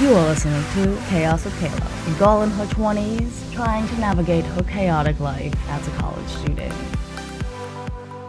You are listening to Chaos with Kayla, a girl in her 20s trying to navigate her chaotic life as a college student.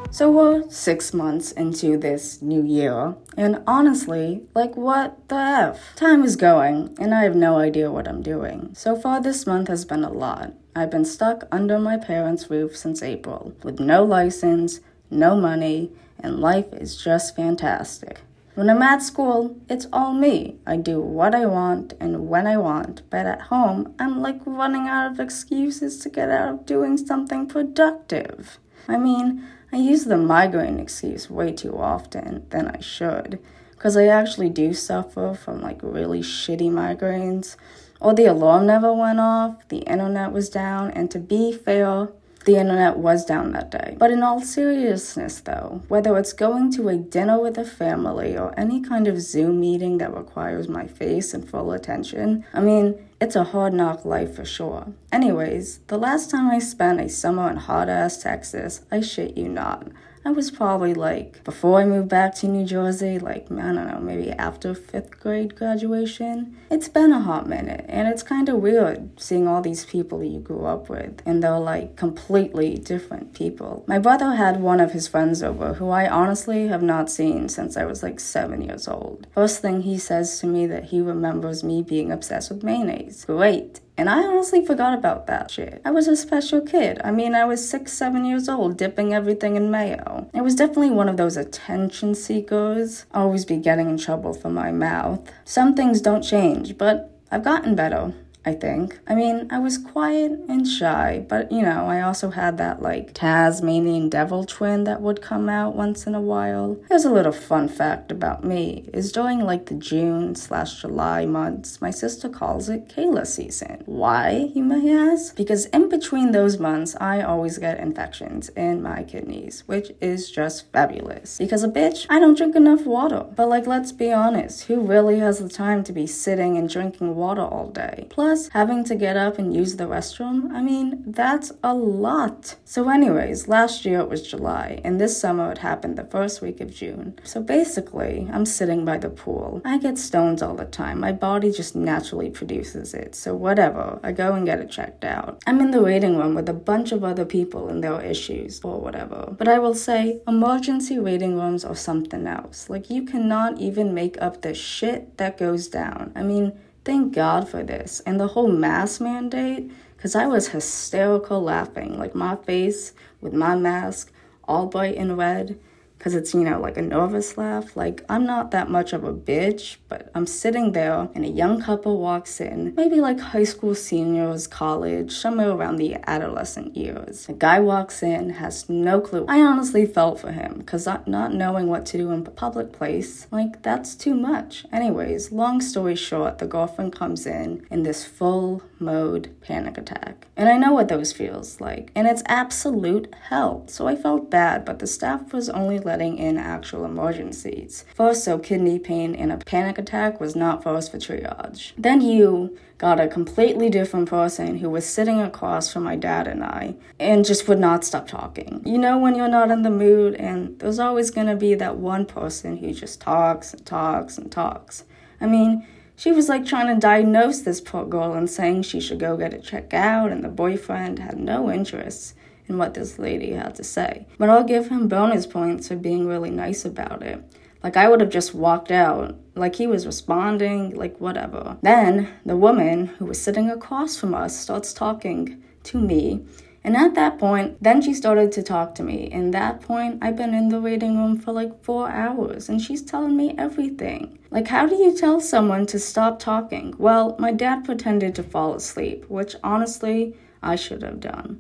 So we're six months into this new year, and honestly, like what the F? Time is going, and I have no idea what I'm doing. So far, this month has been a lot. I've been stuck under my parents' roof since April, with no license, no money, and life is just fantastic. When I'm at school, it's all me. I do what I want and when I want, but at home, I'm like running out of excuses to get out of doing something productive. I mean, I use the migraine excuse way too often than I should, because I actually do suffer from like really shitty migraines. Or the alarm never went off, the internet was down, and to be fair, the internet was down that day. But in all seriousness, though, whether it's going to a dinner with a family or any kind of Zoom meeting that requires my face and full attention, I mean, it's a hard knock life for sure. Anyways, the last time I spent a summer in hot ass Texas, I shit you not, I was probably like, before I moved back to New Jersey, like, I don't know, maybe after fifth grade graduation. It's been a hot minute, and it's kind of weird seeing all these people you grew up with, and they're like completely different people. My brother had one of his friends over who I honestly have not seen since I was like seven years old. First thing he says to me that he remembers me being obsessed with mayonnaise. Great. And I honestly forgot about that shit. I was a special kid. I mean, I was six, seven years old, dipping everything in mayo. I was definitely one of those attention seekers. i Always be getting in trouble for my mouth. Some things don't change, but I've gotten better. I think. I mean, I was quiet and shy, but you know, I also had that like Tasmanian devil twin that would come out once in a while. Here's a little fun fact about me is during like the June slash July months, my sister calls it Kayla season. Why, you may ask? Because in between those months, I always get infections in my kidneys, which is just fabulous. Because a bitch, I don't drink enough water. But like, let's be honest, who really has the time to be sitting and drinking water all day? Plus, Plus, having to get up and use the restroom, I mean, that's a lot. So, anyways, last year it was July, and this summer it happened the first week of June. So, basically, I'm sitting by the pool. I get stones all the time. My body just naturally produces it. So, whatever, I go and get it checked out. I'm in the waiting room with a bunch of other people and their issues, or whatever. But I will say, emergency waiting rooms are something else. Like, you cannot even make up the shit that goes down. I mean, Thank God for this. And the whole mask mandate, because I was hysterical laughing. Like my face with my mask all bright and red because it's, you know, like a nervous laugh. Like, I'm not that much of a bitch, but I'm sitting there and a young couple walks in, maybe like high school seniors, college, somewhere around the adolescent years. A guy walks in, has no clue. I honestly felt for him because not knowing what to do in a public place, like, that's too much. Anyways, long story short, the girlfriend comes in in this full mode panic attack. And I know what those feels like, and it's absolute hell. So I felt bad, but the staff was only letting in actual emergencies. First, so kidney pain and a panic attack was not first for triage. Then you got a completely different person who was sitting across from my dad and I and just would not stop talking. You know, when you're not in the mood, and there's always gonna be that one person who just talks and talks and talks. I mean, she was like trying to diagnose this poor girl and saying she should go get it checked out, and the boyfriend had no interest in what this lady had to say. But I'll give him bonus points for being really nice about it. Like, I would have just walked out, like he was responding, like, whatever. Then, the woman who was sitting across from us starts talking to me and at that point, then she started to talk to me. And that point, I've been in the waiting room for like four hours and she's telling me everything. Like, how do you tell someone to stop talking? Well, my dad pretended to fall asleep, which honestly, I should have done.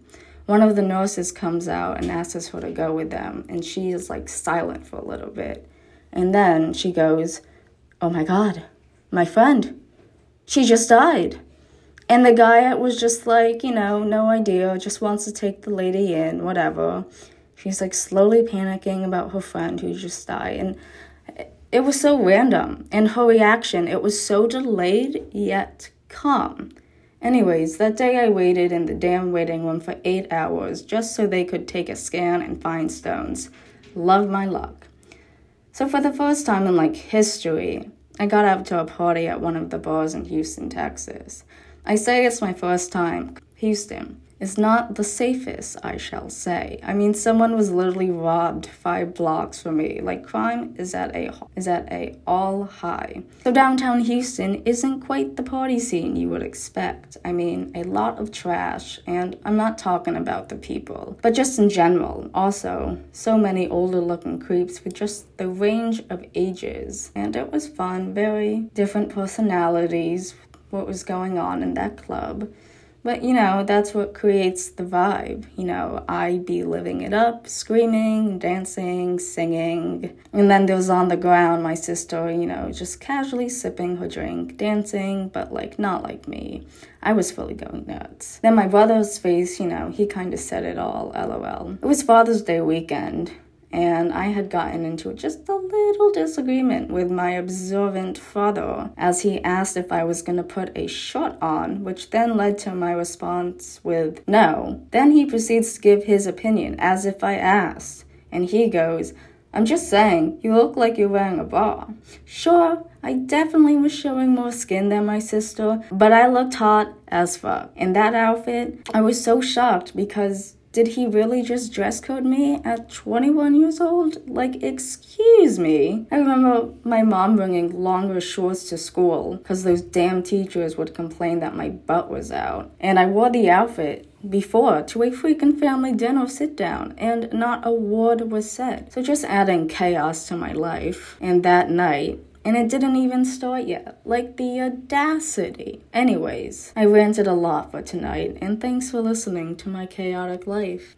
One of the nurses comes out and asks her to go with them, and she is like silent for a little bit. And then she goes, Oh my God, my friend, she just died. And the guy was just like, you know, no idea, just wants to take the lady in, whatever. She's like slowly panicking about her friend who just died. And it was so random. And her reaction, it was so delayed yet calm. Anyways, that day I waited in the damn waiting room for eight hours just so they could take a scan and find stones. Love my luck. So, for the first time in like history, I got out to a party at one of the bars in Houston, Texas. I say it's my first time. Houston is not the safest, I shall say. I mean, someone was literally robbed five blocks from me. Like crime is at a is at a all high. So downtown Houston isn't quite the party scene you would expect. I mean, a lot of trash, and I'm not talking about the people, but just in general. Also, so many older looking creeps with just the range of ages, and it was fun. Very different personalities. What was going on in that club. But you know, that's what creates the vibe. You know, I be living it up, screaming, dancing, singing. And then there was on the ground my sister, you know, just casually sipping her drink, dancing, but like not like me. I was fully going nuts. Then my brother's face, you know, he kind of said it all, lol. It was Father's Day weekend and I had gotten into just a little disagreement with my observant father as he asked if I was going to put a shot on, which then led to my response with no. Then he proceeds to give his opinion as if I asked, and he goes, I'm just saying, you look like you're wearing a bra. Sure, I definitely was showing more skin than my sister, but I looked hot as fuck. In that outfit, I was so shocked because did he really just dress code me at 21 years old? Like, excuse me. I remember my mom bringing longer shorts to school because those damn teachers would complain that my butt was out. And I wore the outfit before to a freaking family dinner sit down and not a word was said. So just adding chaos to my life. And that night, and it didn't even start yet. Like the audacity. Anyways, I ranted a lot for tonight, and thanks for listening to my chaotic life.